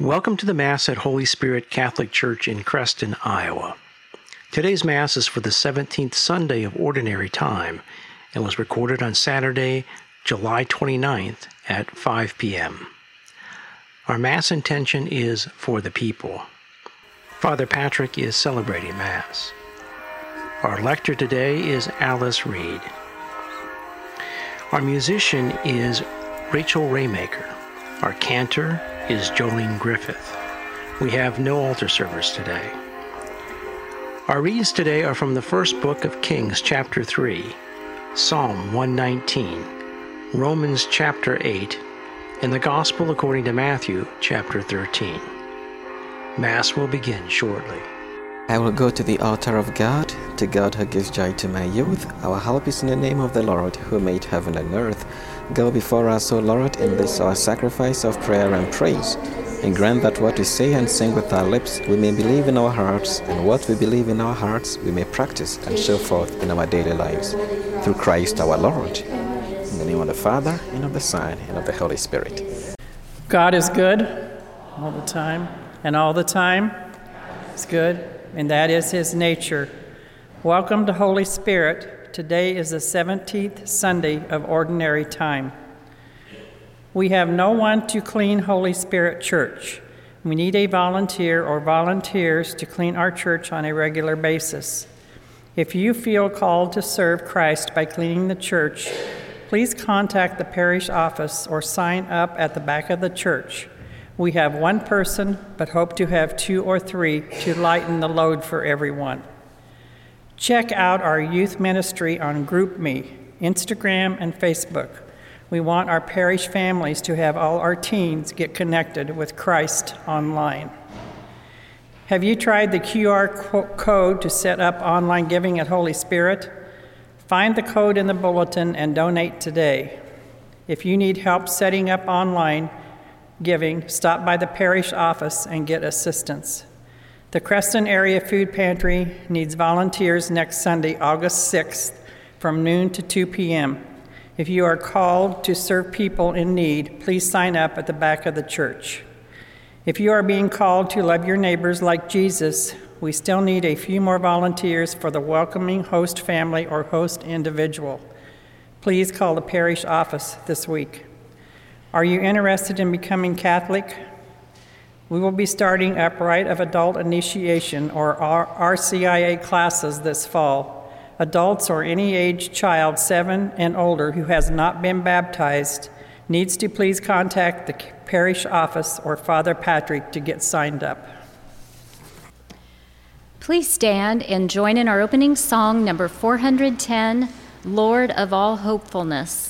Welcome to the Mass at Holy Spirit Catholic Church in Creston, Iowa. Today's Mass is for the 17th Sunday of Ordinary Time and was recorded on Saturday, July 29th at 5 p.m. Our Mass intention is for the people. Father Patrick is celebrating Mass. Our lector today is Alice Reed. Our musician is Rachel Raymaker. Our cantor is Jolene Griffith. We have no altar servers today. Our readings today are from the first book of Kings, chapter 3, Psalm 119, Romans chapter 8, and the Gospel according to Matthew chapter 13. Mass will begin shortly. I will go to the altar of God, to God who gives joy to my youth. Our help is in the name of the Lord, who made heaven and earth. Go before us, O Lord, in this our sacrifice of prayer and praise, and grant that what we say and sing with our lips we may believe in our hearts, and what we believe in our hearts we may practice and show forth in our daily lives. Through Christ our Lord. In the name of the Father, and of the Son, and of the Holy Spirit. God is good all the time, and all the time is good, and that is His nature. Welcome to Holy Spirit. Today is the 17th Sunday of Ordinary Time. We have no one to clean Holy Spirit Church. We need a volunteer or volunteers to clean our church on a regular basis. If you feel called to serve Christ by cleaning the church, please contact the parish office or sign up at the back of the church. We have one person, but hope to have two or three to lighten the load for everyone. Check out our youth ministry on GroupMe, Instagram, and Facebook. We want our parish families to have all our teens get connected with Christ online. Have you tried the QR code to set up online giving at Holy Spirit? Find the code in the bulletin and donate today. If you need help setting up online giving, stop by the parish office and get assistance. The Creston Area Food Pantry needs volunteers next Sunday, August 6th, from noon to 2 p.m. If you are called to serve people in need, please sign up at the back of the church. If you are being called to love your neighbors like Jesus, we still need a few more volunteers for the welcoming host family or host individual. Please call the parish office this week. Are you interested in becoming Catholic? We will be starting a Rite of Adult Initiation, or RCIA, classes this fall. Adults or any age child seven and older who has not been baptized needs to please contact the parish office or Father Patrick to get signed up. Please stand and join in our opening song, number 410, Lord of All Hopefulness.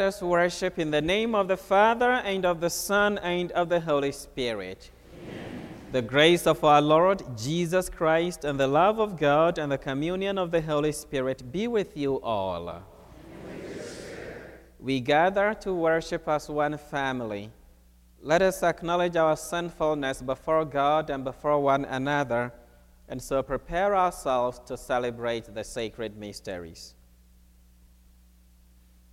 Let us worship in the name of the Father, and of the Son, and of the Holy Spirit. Amen. The grace of our Lord Jesus Christ, and the love of God, and the communion of the Holy Spirit be with you all. we gather to worship as one family. Let us acknowledge our sinfulness before God and before one another, and so prepare ourselves to celebrate the sacred mysteries.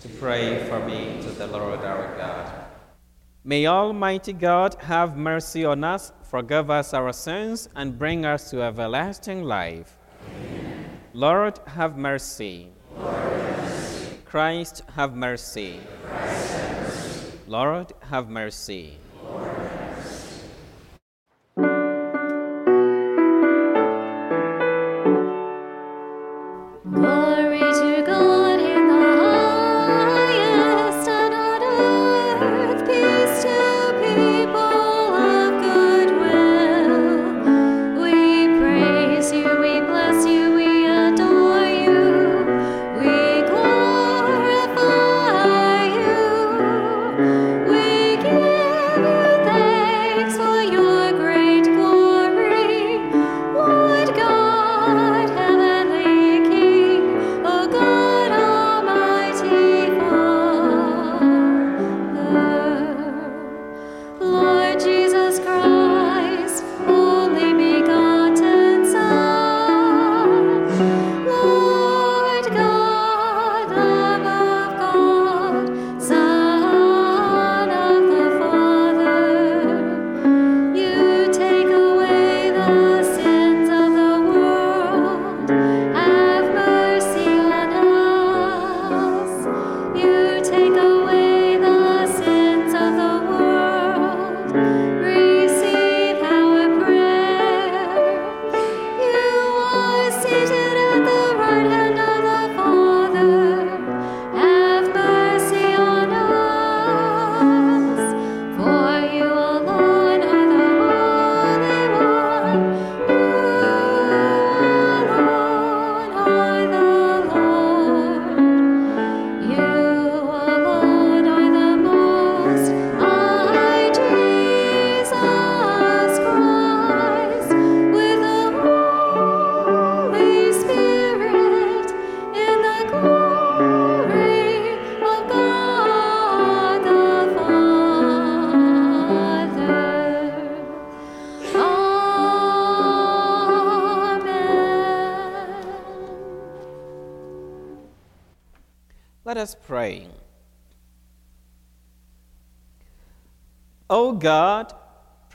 to pray for me to the Lord our God. May Almighty God have mercy on us, forgive us our sins, and bring us to everlasting life. Amen. Lord, have mercy. Lord, have mercy. Christ, have mercy. Christ, have mercy. Lord, have mercy. us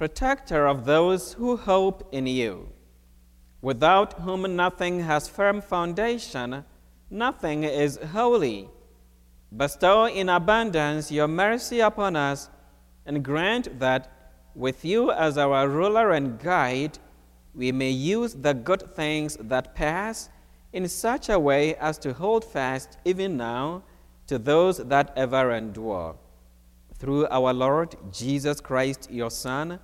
protector of those who hope in you, without whom nothing has firm foundation, nothing is holy. Bestow in abundance your mercy upon us, and grant that, with you as our ruler and guide, we may use the good things that pass in such a way as to hold fast even now to those that ever endure. Through our Lord Jesus Christ, your Son,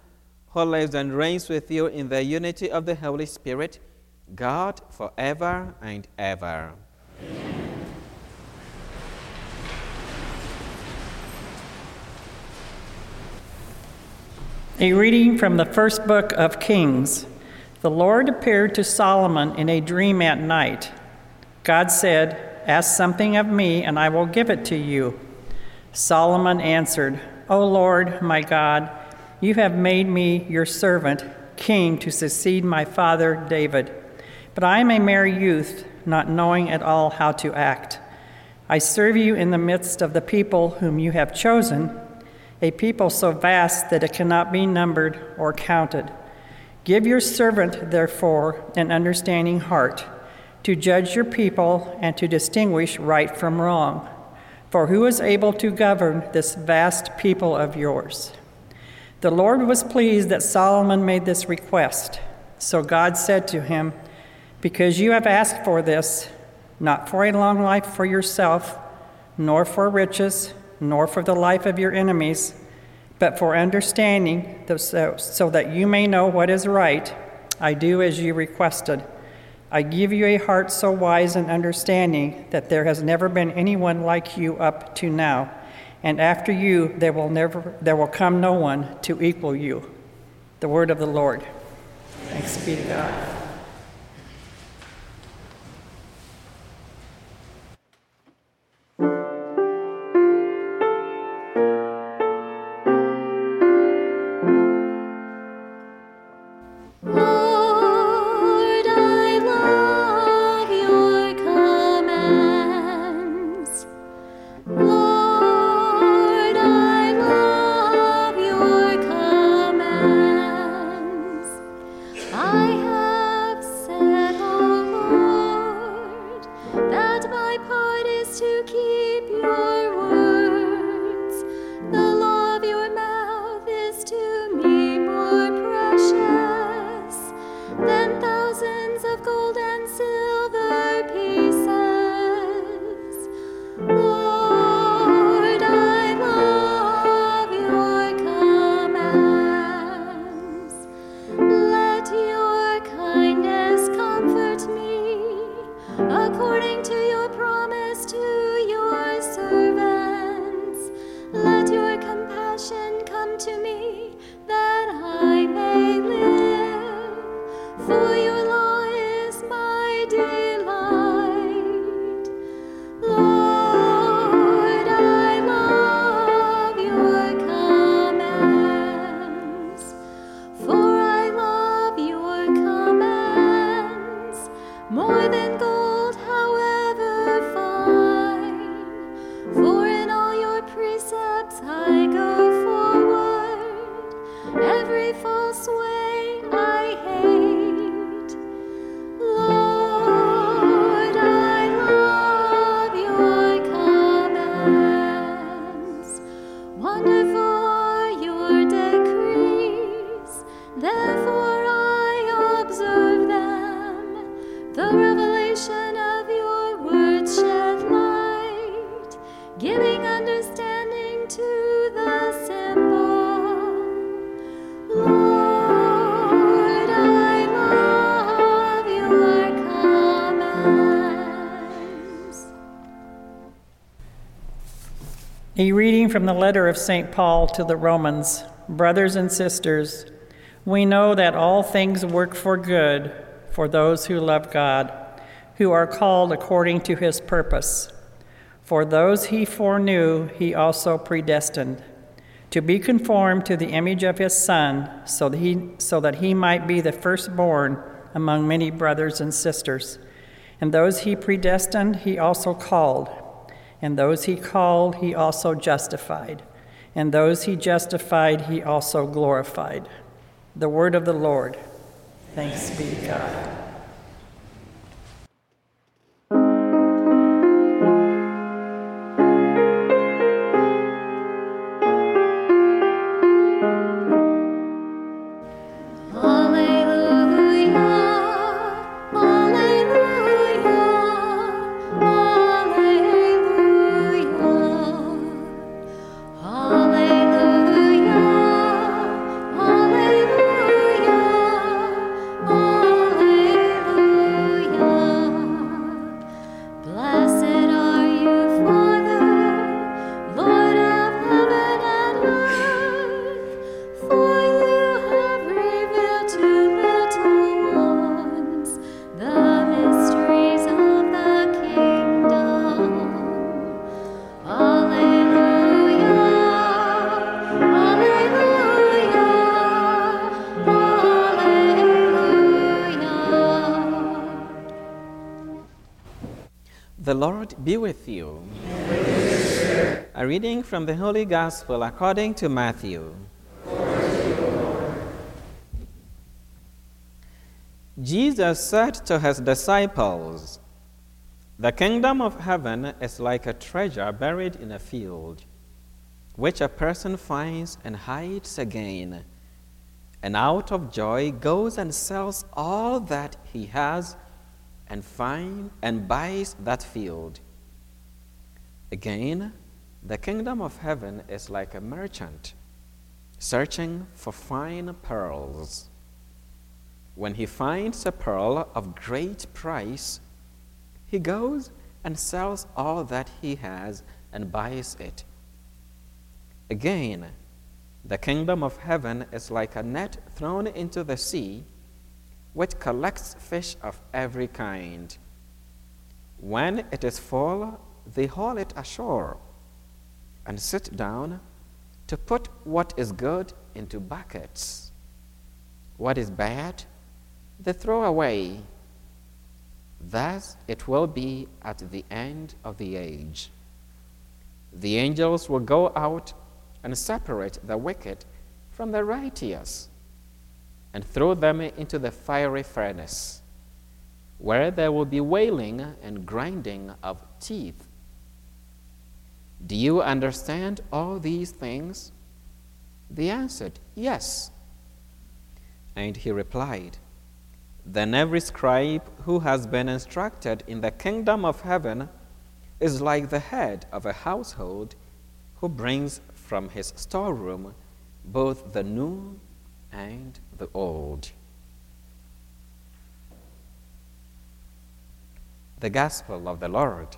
who lives and reigns with you in the unity of the Holy Spirit, God forever and ever. A reading from the first book of Kings. The Lord appeared to Solomon in a dream at night. God said, Ask something of me, and I will give it to you. Solomon answered, O Lord, my God, you have made me your servant, king, to succeed my father David. But I am a mere youth, not knowing at all how to act. I serve you in the midst of the people whom you have chosen, a people so vast that it cannot be numbered or counted. Give your servant, therefore, an understanding heart to judge your people and to distinguish right from wrong. For who is able to govern this vast people of yours? The Lord was pleased that Solomon made this request. So God said to him, Because you have asked for this, not for a long life for yourself, nor for riches, nor for the life of your enemies, but for understanding, so that you may know what is right, I do as you requested. I give you a heart so wise and understanding that there has never been anyone like you up to now, and after you there will never there will come no one to equal you. The word of the Lord. Thanks be to God. From the letter of St. Paul to the Romans. Brothers and sisters, we know that all things work for good for those who love God, who are called according to his purpose. For those he foreknew, he also predestined to be conformed to the image of his Son, so that he, so that he might be the firstborn among many brothers and sisters. And those he predestined, he also called. And those he called, he also justified. And those he justified, he also glorified. The word of the Lord. Thanks be to God. Reading from the Holy Gospel according to Matthew. Jesus said to his disciples, The kingdom of heaven is like a treasure buried in a field, which a person finds and hides again, and out of joy goes and sells all that he has and find and buys that field Again, the kingdom of heaven is like a merchant searching for fine pearls. when he finds a pearl of great price, he goes and sells all that he has and buys it. Again, the kingdom of heaven is like a net thrown into the sea, which collects fish of every kind. When it is full, they haul it ashore and sit down to put what is good into buckets. What is bad they throw away. Thus it will be at the end of the age. The angels will go out and separate the wicked from the righteous and throw them into the fiery furnace, where there will be wailing and grinding of teeth. Do you understand all these things? They answered, Yes. And he replied, then every scribe who has been instructed in the kingdom of heaven is like the head of a household who brings from his storeroom both the new and the old. The Gospel of the Lord.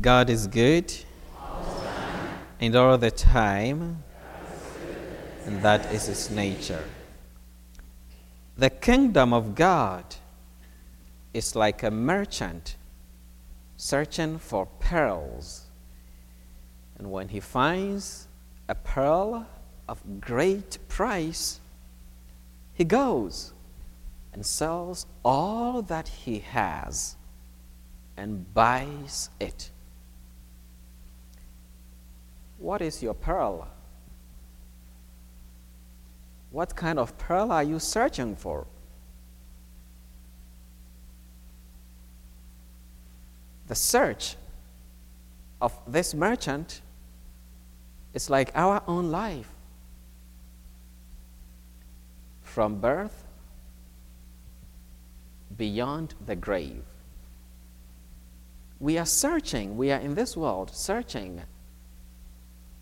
God is good and all the time, and that is His nature. The kingdom of God is like a merchant searching for pearls. And when he finds a pearl of great price, he goes and sells all that he has and buys it. What is your pearl? What kind of pearl are you searching for? The search of this merchant is like our own life. From birth beyond the grave. We are searching, we are in this world searching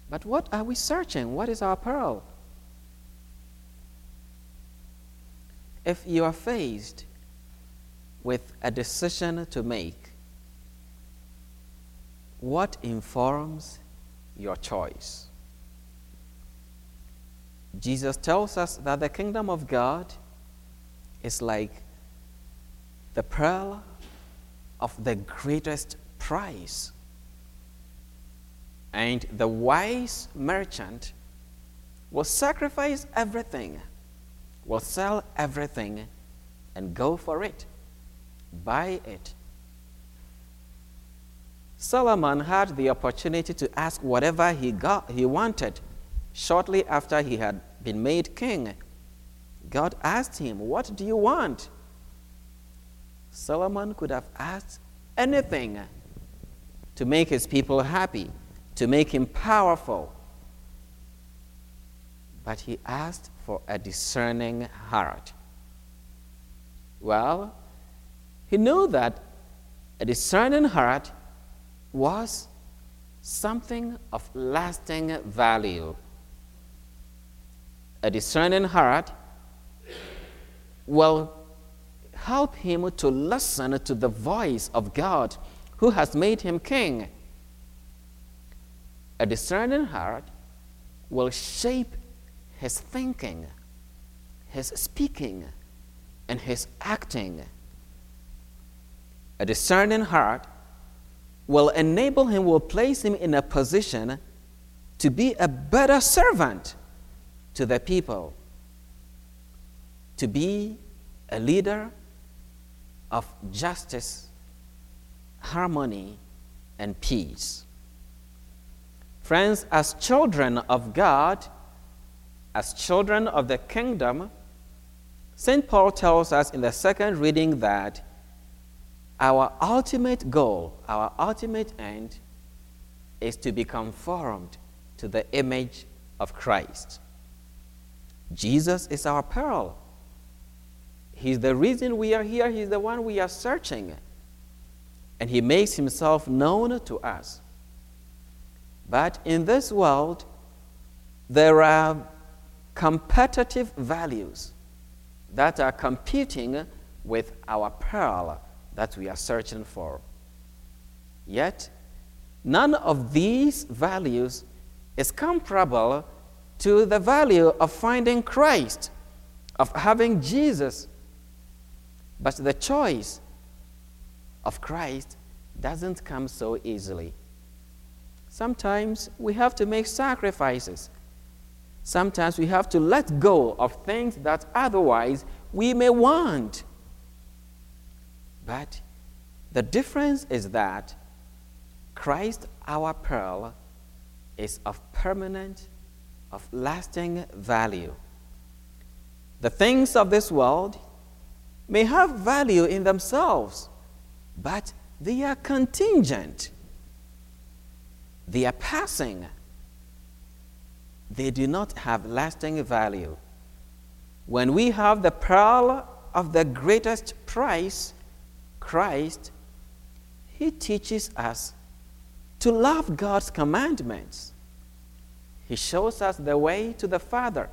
but what are we searching? What is our pearl? If you are faced with a decision to make, what informs your choice? Jesus tells us that the kingdom of God is like the pearl of the greatest price. And the wise merchant will sacrifice everything, will sell everything, and go for it, buy it. Solomon had the opportunity to ask whatever he got he wanted shortly after he had been made king. God asked him, What do you want? Solomon could have asked anything to make his people happy to make him powerful. But he asked for a discerning heart. Well, he knew that a discerning heart was something of lasting value. A discerning heart will help him to listen to the voice of God who has made him king. A discerning heart will shape his thinking, his speaking, and his acting. A discerning heart will enable him, will place him in a position to be a better servant to the people, to be a leader of justice, harmony, and peace. Friends, as children of God, as children of the kingdom, St. Paul tells us in the second reading that our ultimate goal, our ultimate end, is to be conformed to the image of Christ. Jesus is our pearl. He's the reason we are here, He's the one we are searching. And He makes Himself known to us But in this world, there are competitive values that are competing with our pearl that we are searching for. Yet, none of these values is comparable to the value of finding Christ, of having Jesus. But the choice of Christ doesn't come so easily. Sometimes we have to make sacrifices. Sometimes we have to let go of things that otherwise we may want. But the difference is that Christ, our pearl, is of permanent, of lasting value. The things of this world may have value in themselves, but they are contingent. They are passing. They do not have lasting value. When we have the pearl of the greatest price, Christ, He teaches us to love God's commandments. He shows us the way to the Father.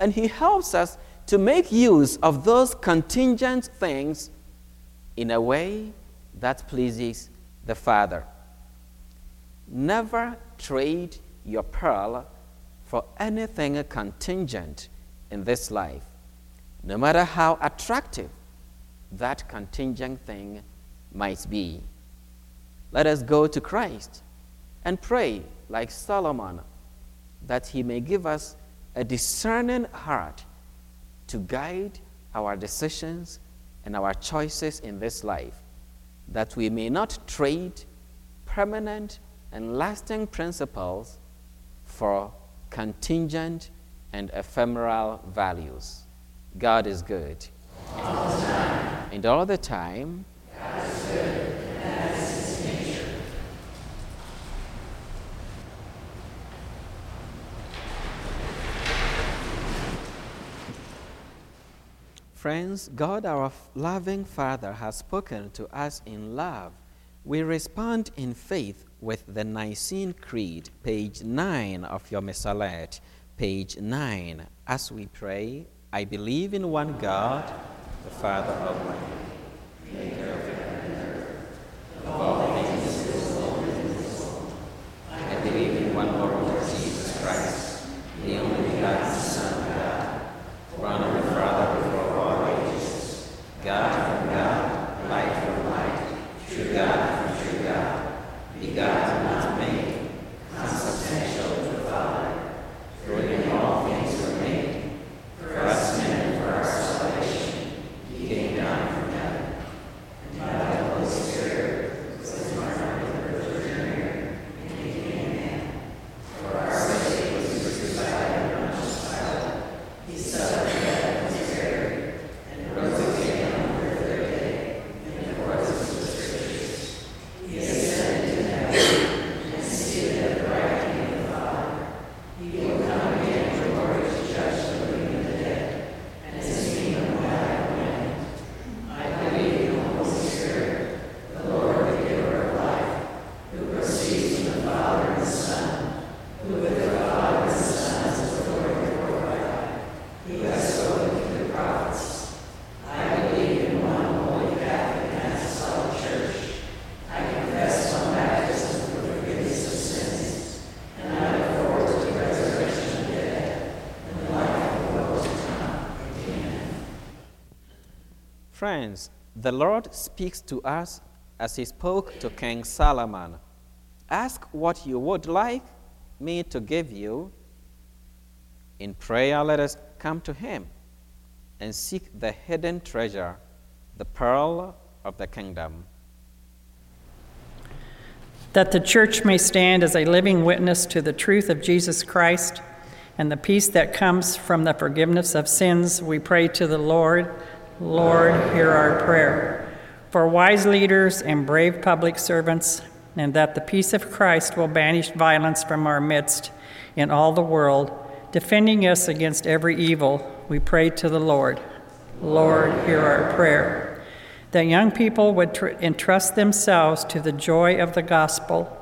And He helps us to make use of those contingent things in a way that pleases the Father. Never trade your pearl for anything contingent in this life, no matter how attractive that contingent thing might be. Let us go to Christ and pray, like Solomon, that he may give us a discerning heart to guide our decisions and our choices in this life, that we may not trade permanent and lasting principles for contingent and ephemeral values. God is good. All and all the time, and is his nature. Friends, God, our loving Father, has spoken to us in love. We respond in faith with the Nicene Creed, page 9 of your Missalette, page 9. As we pray, I believe in one God, the Father Almighty, Friends, the Lord speaks to us as he spoke to King Solomon. Ask what you would like me to give you. In prayer, let us come to him and seek the hidden treasure, the pearl of the kingdom. That the church may stand as a living witness to the truth of Jesus Christ and the peace that comes from the forgiveness of sins, we pray to the Lord Lord, hear our prayer. For wise leaders and brave public servants, and that the peace of Christ will banish violence from our midst in all the world, defending us against every evil, we pray to the Lord. Lord, hear our prayer. That young people would tr- entrust themselves to the joy of the gospel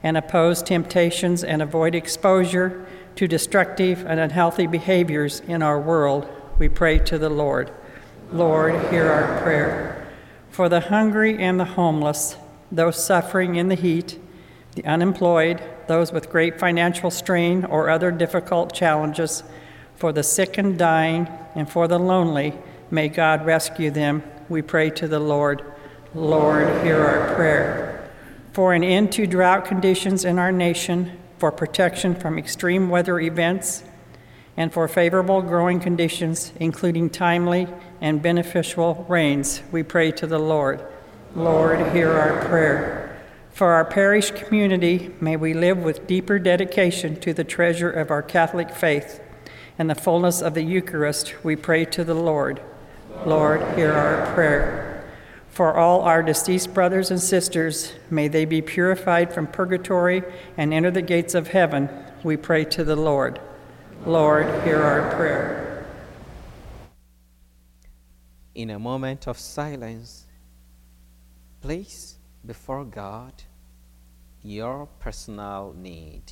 and oppose temptations and avoid exposure to destructive and unhealthy behaviors in our world, we pray to the Lord. Lord, hear our prayer. For the hungry and the homeless, those suffering in the heat, the unemployed, those with great financial strain or other difficult challenges, for the sick and dying, and for the lonely, may God rescue them, we pray to the Lord. Lord, hear our prayer. For an end to drought conditions in our nation, for protection from extreme weather events, and for favorable growing conditions, including timely and beneficial rains, we pray to the Lord. Lord, hear our prayer. For our parish community, may we live with deeper dedication to the treasure of our Catholic faith and the fullness of the Eucharist, we pray to the Lord. Lord, hear our prayer. For all our deceased brothers and sisters, may they be purified from purgatory and enter the gates of heaven, we pray to the Lord. Lord, hear our prayer. In a moment of silence, place before God your personal need.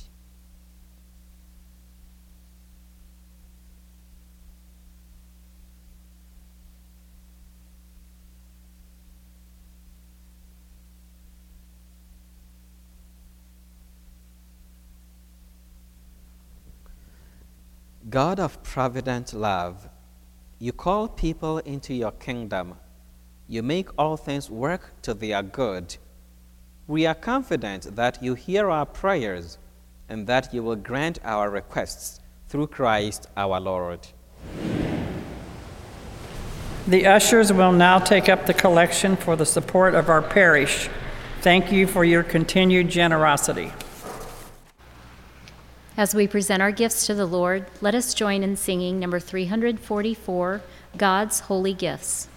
God of provident love, you call people into your kingdom. You make all things work to their good. We are confident that you hear our prayers and that you will grant our requests through Christ our Lord. The ushers will now take up the collection for the support of our parish. Thank you for your continued generosity. As we present our gifts to the Lord, let us join in singing number 344 God's Holy Gifts.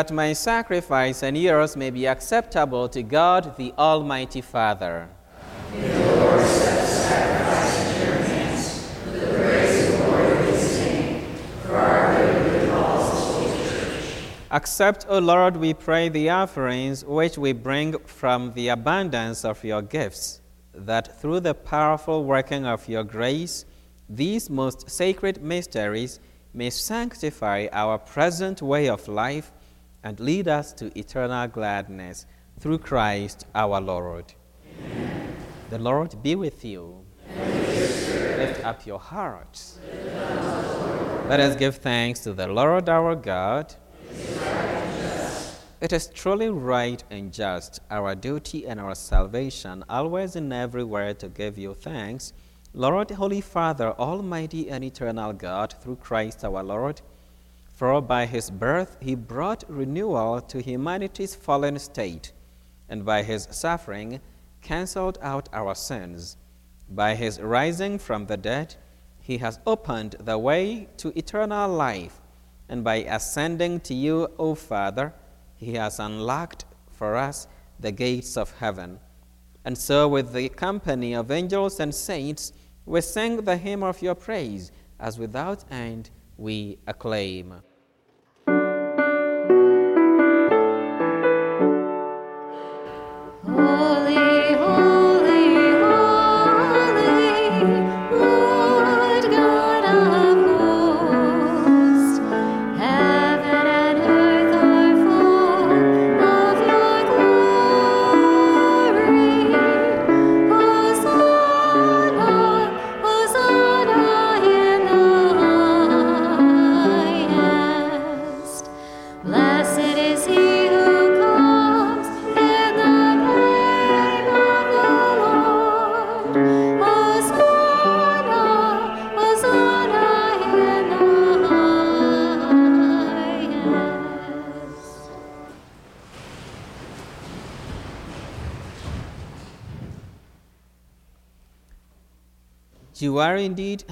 That my sacrifice and yours may be acceptable to God the Almighty Father. Accept, O Lord, we pray, the offerings which we bring from the abundance of your gifts, that through the powerful working of your grace, these most sacred mysteries may sanctify our present way of life and lead us to eternal gladness through Christ our Lord. Amen. The Lord be with you. With Lift up your hearts. Let us give thanks to the Lord our God. It is truly right and just, our duty and our salvation, always and everywhere to give you thanks, Lord, Holy Father, Almighty and eternal God, through Christ our Lord. For by his birth he brought renewal to humanity's fallen state, and by his suffering cancelled out our sins. By his rising from the dead, he has opened the way to eternal life, and by ascending to you, O Father, he has unlocked for us the gates of heaven. And so, with the company of angels and saints, we sing the hymn of your praise, as without end we acclaim.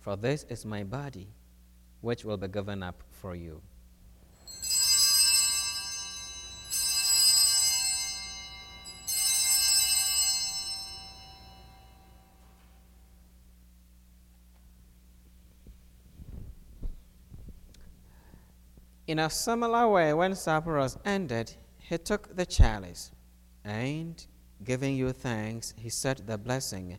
For this is my body, which will be given up for you. In a similar way, when supper was ended, he took the chalice, and giving you thanks, he said the blessing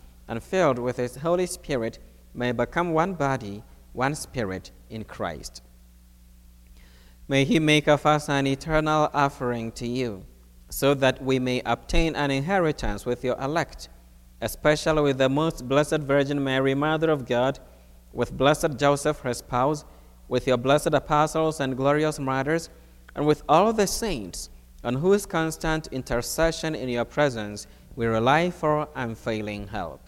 and filled with his Holy Spirit, may become one body, one spirit in Christ. May he make of us an eternal offering to you, so that we may obtain an inheritance with your elect, especially with the most blessed Virgin Mary, Mother of God, with blessed Joseph, her spouse, with your blessed apostles and glorious martyrs, and with all the saints, on whose constant intercession in your presence we rely for unfailing help.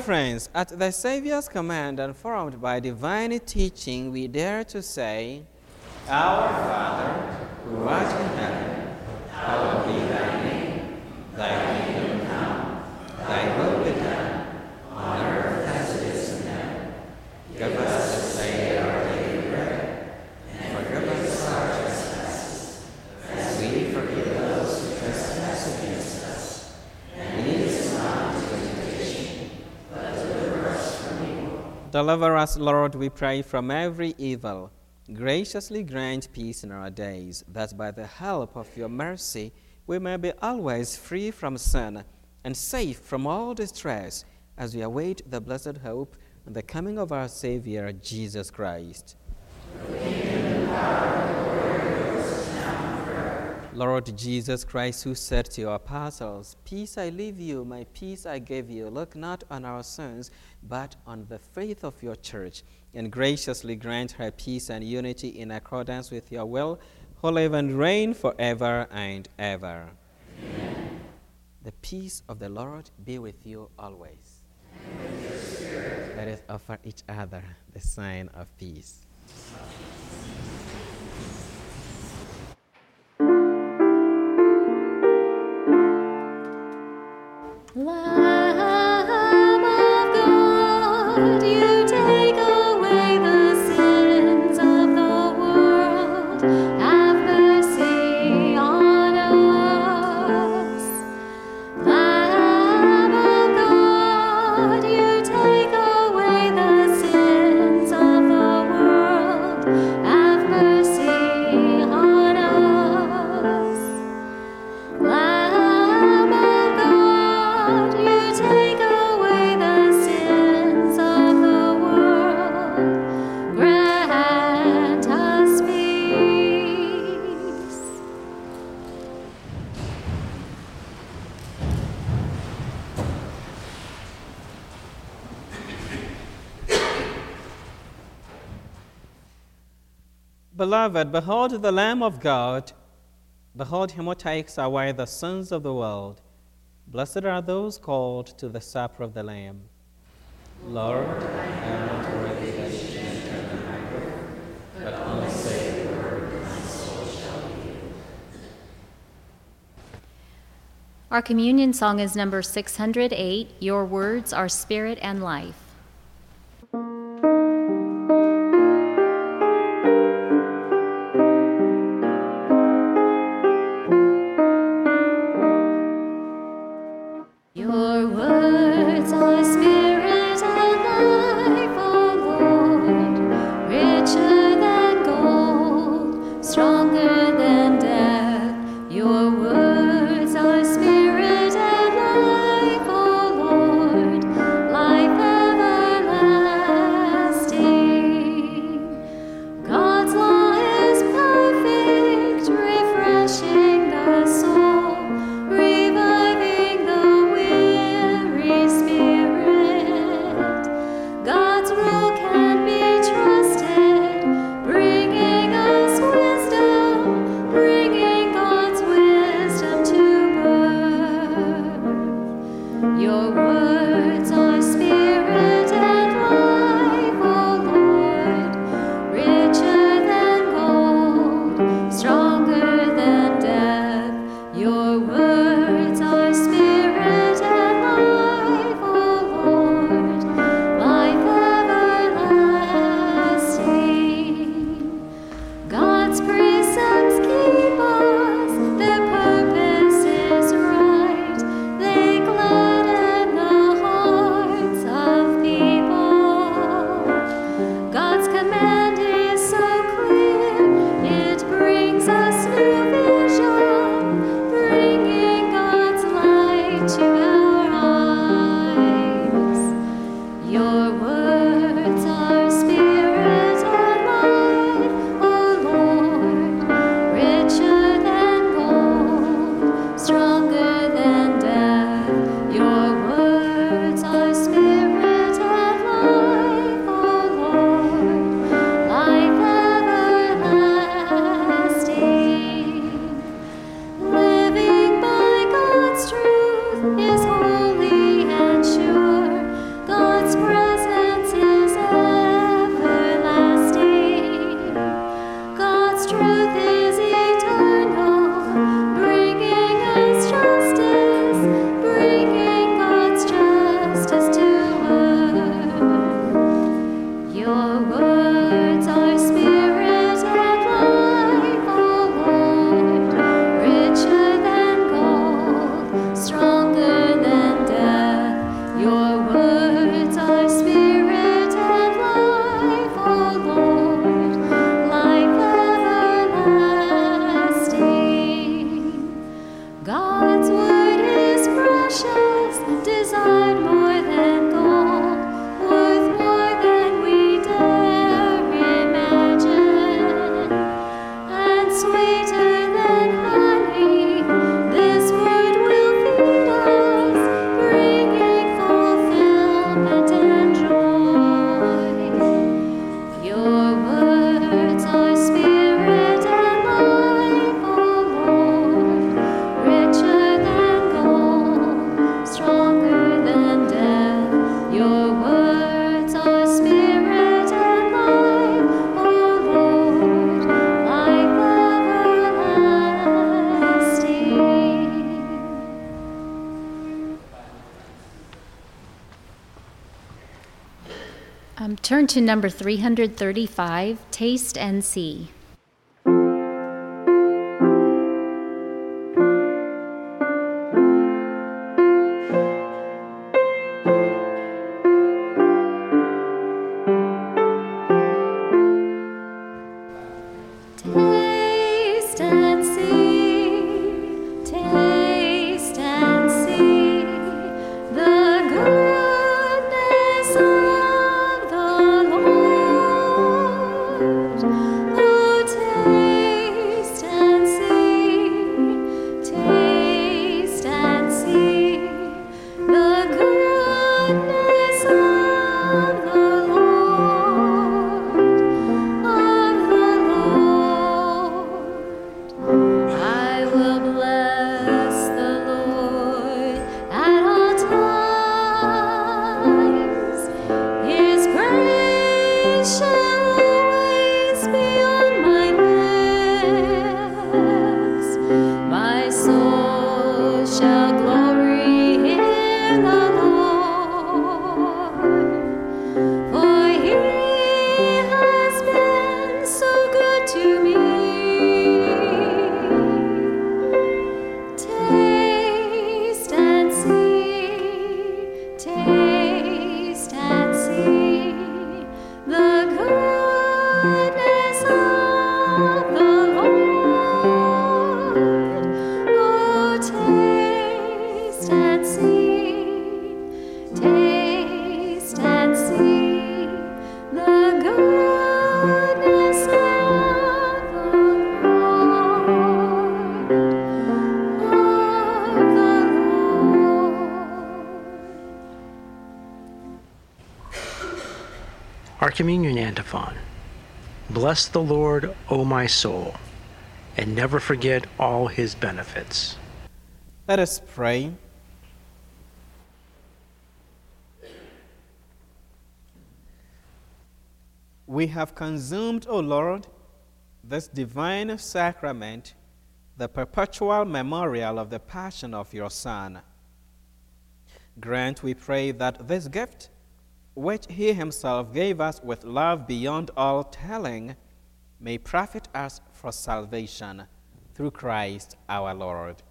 Friends, at the Savior's command and formed by divine teaching, we dare to say, Our Father, who art in heaven, hallowed be thy name. Thy kingdom come, thy will be done, on earth as it is in heaven. Give us this day our daily bread, and forgive us our trespasses, as we forgive those who trespass against us. And lead us not into temptation, Deliver us, Lord, we pray, from every evil. Graciously grant peace in our days, that by the help of your mercy we may be always free from sin and safe from all distress as we await the blessed hope and the coming of our Savior, Jesus Christ. Lord Jesus Christ, who said to your apostles, Peace I leave you, my peace I give you, look not on our sins, but on the faith of your church, and graciously grant her peace and unity in accordance with your will, who live and reign forever and ever. The peace of the Lord be with you always. Let us offer each other the sign of peace. Lamb covered, Behold the Lamb of God. Behold him who takes away the sins of the world. Blessed are those called to the supper of the Lamb. Lord, I am not worthy that you should enter my but only say the word, and my soul shall be Our communion song is number 608 Your Words Are Spirit and Life. to number 335, Taste and See. Bless the Lord, O my soul, and never forget all his benefits. Let us pray. We have consumed, O Lord, this divine sacrament, the perpetual memorial of the passion of your Son. Grant, we pray, that this gift, which he himself gave us with love beyond all telling, may profit us for salvation through Christ our Lord.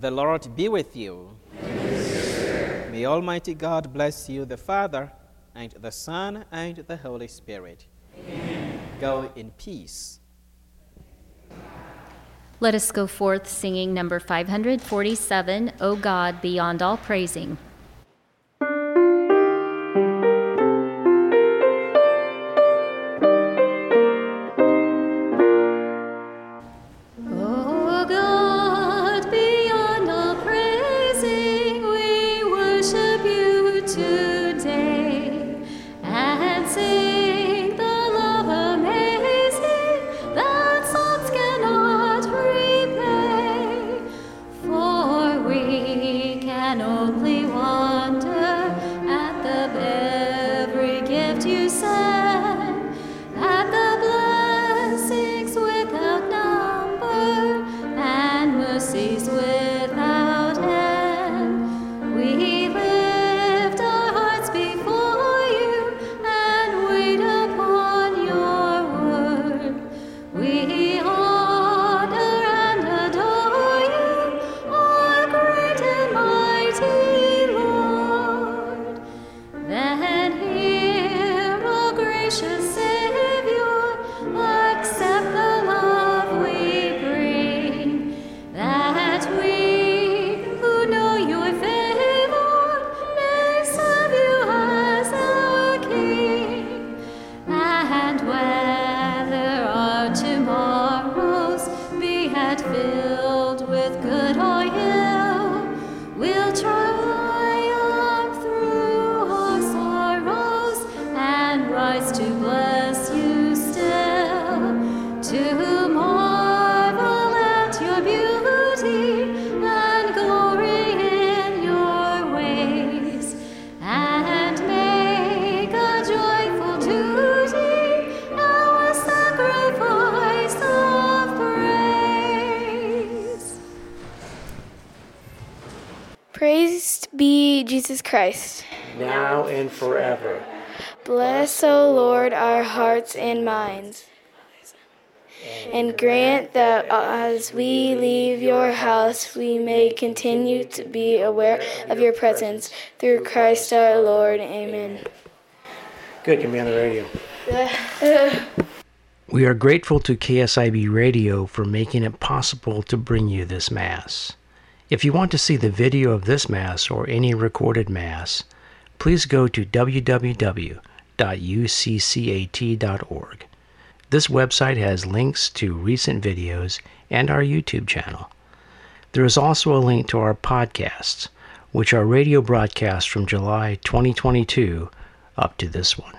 The Lord be with you. May Almighty God bless you, the Father, and the Son, and the Holy Spirit. Go in peace. Let us go forth singing number 547, O God, beyond all praising. Christ. Now and forever. Bless, O Lord, our hearts and minds. And grant that as we leave your house, we may continue to be aware of your presence. Through Christ our Lord. Amen. Good, can be on the radio. We are grateful to KSIB Radio for making it possible to bring you this Mass. If you want to see the video of this Mass or any recorded Mass, please go to www.uccat.org. This website has links to recent videos and our YouTube channel. There is also a link to our podcasts, which are radio broadcasts from July 2022 up to this one.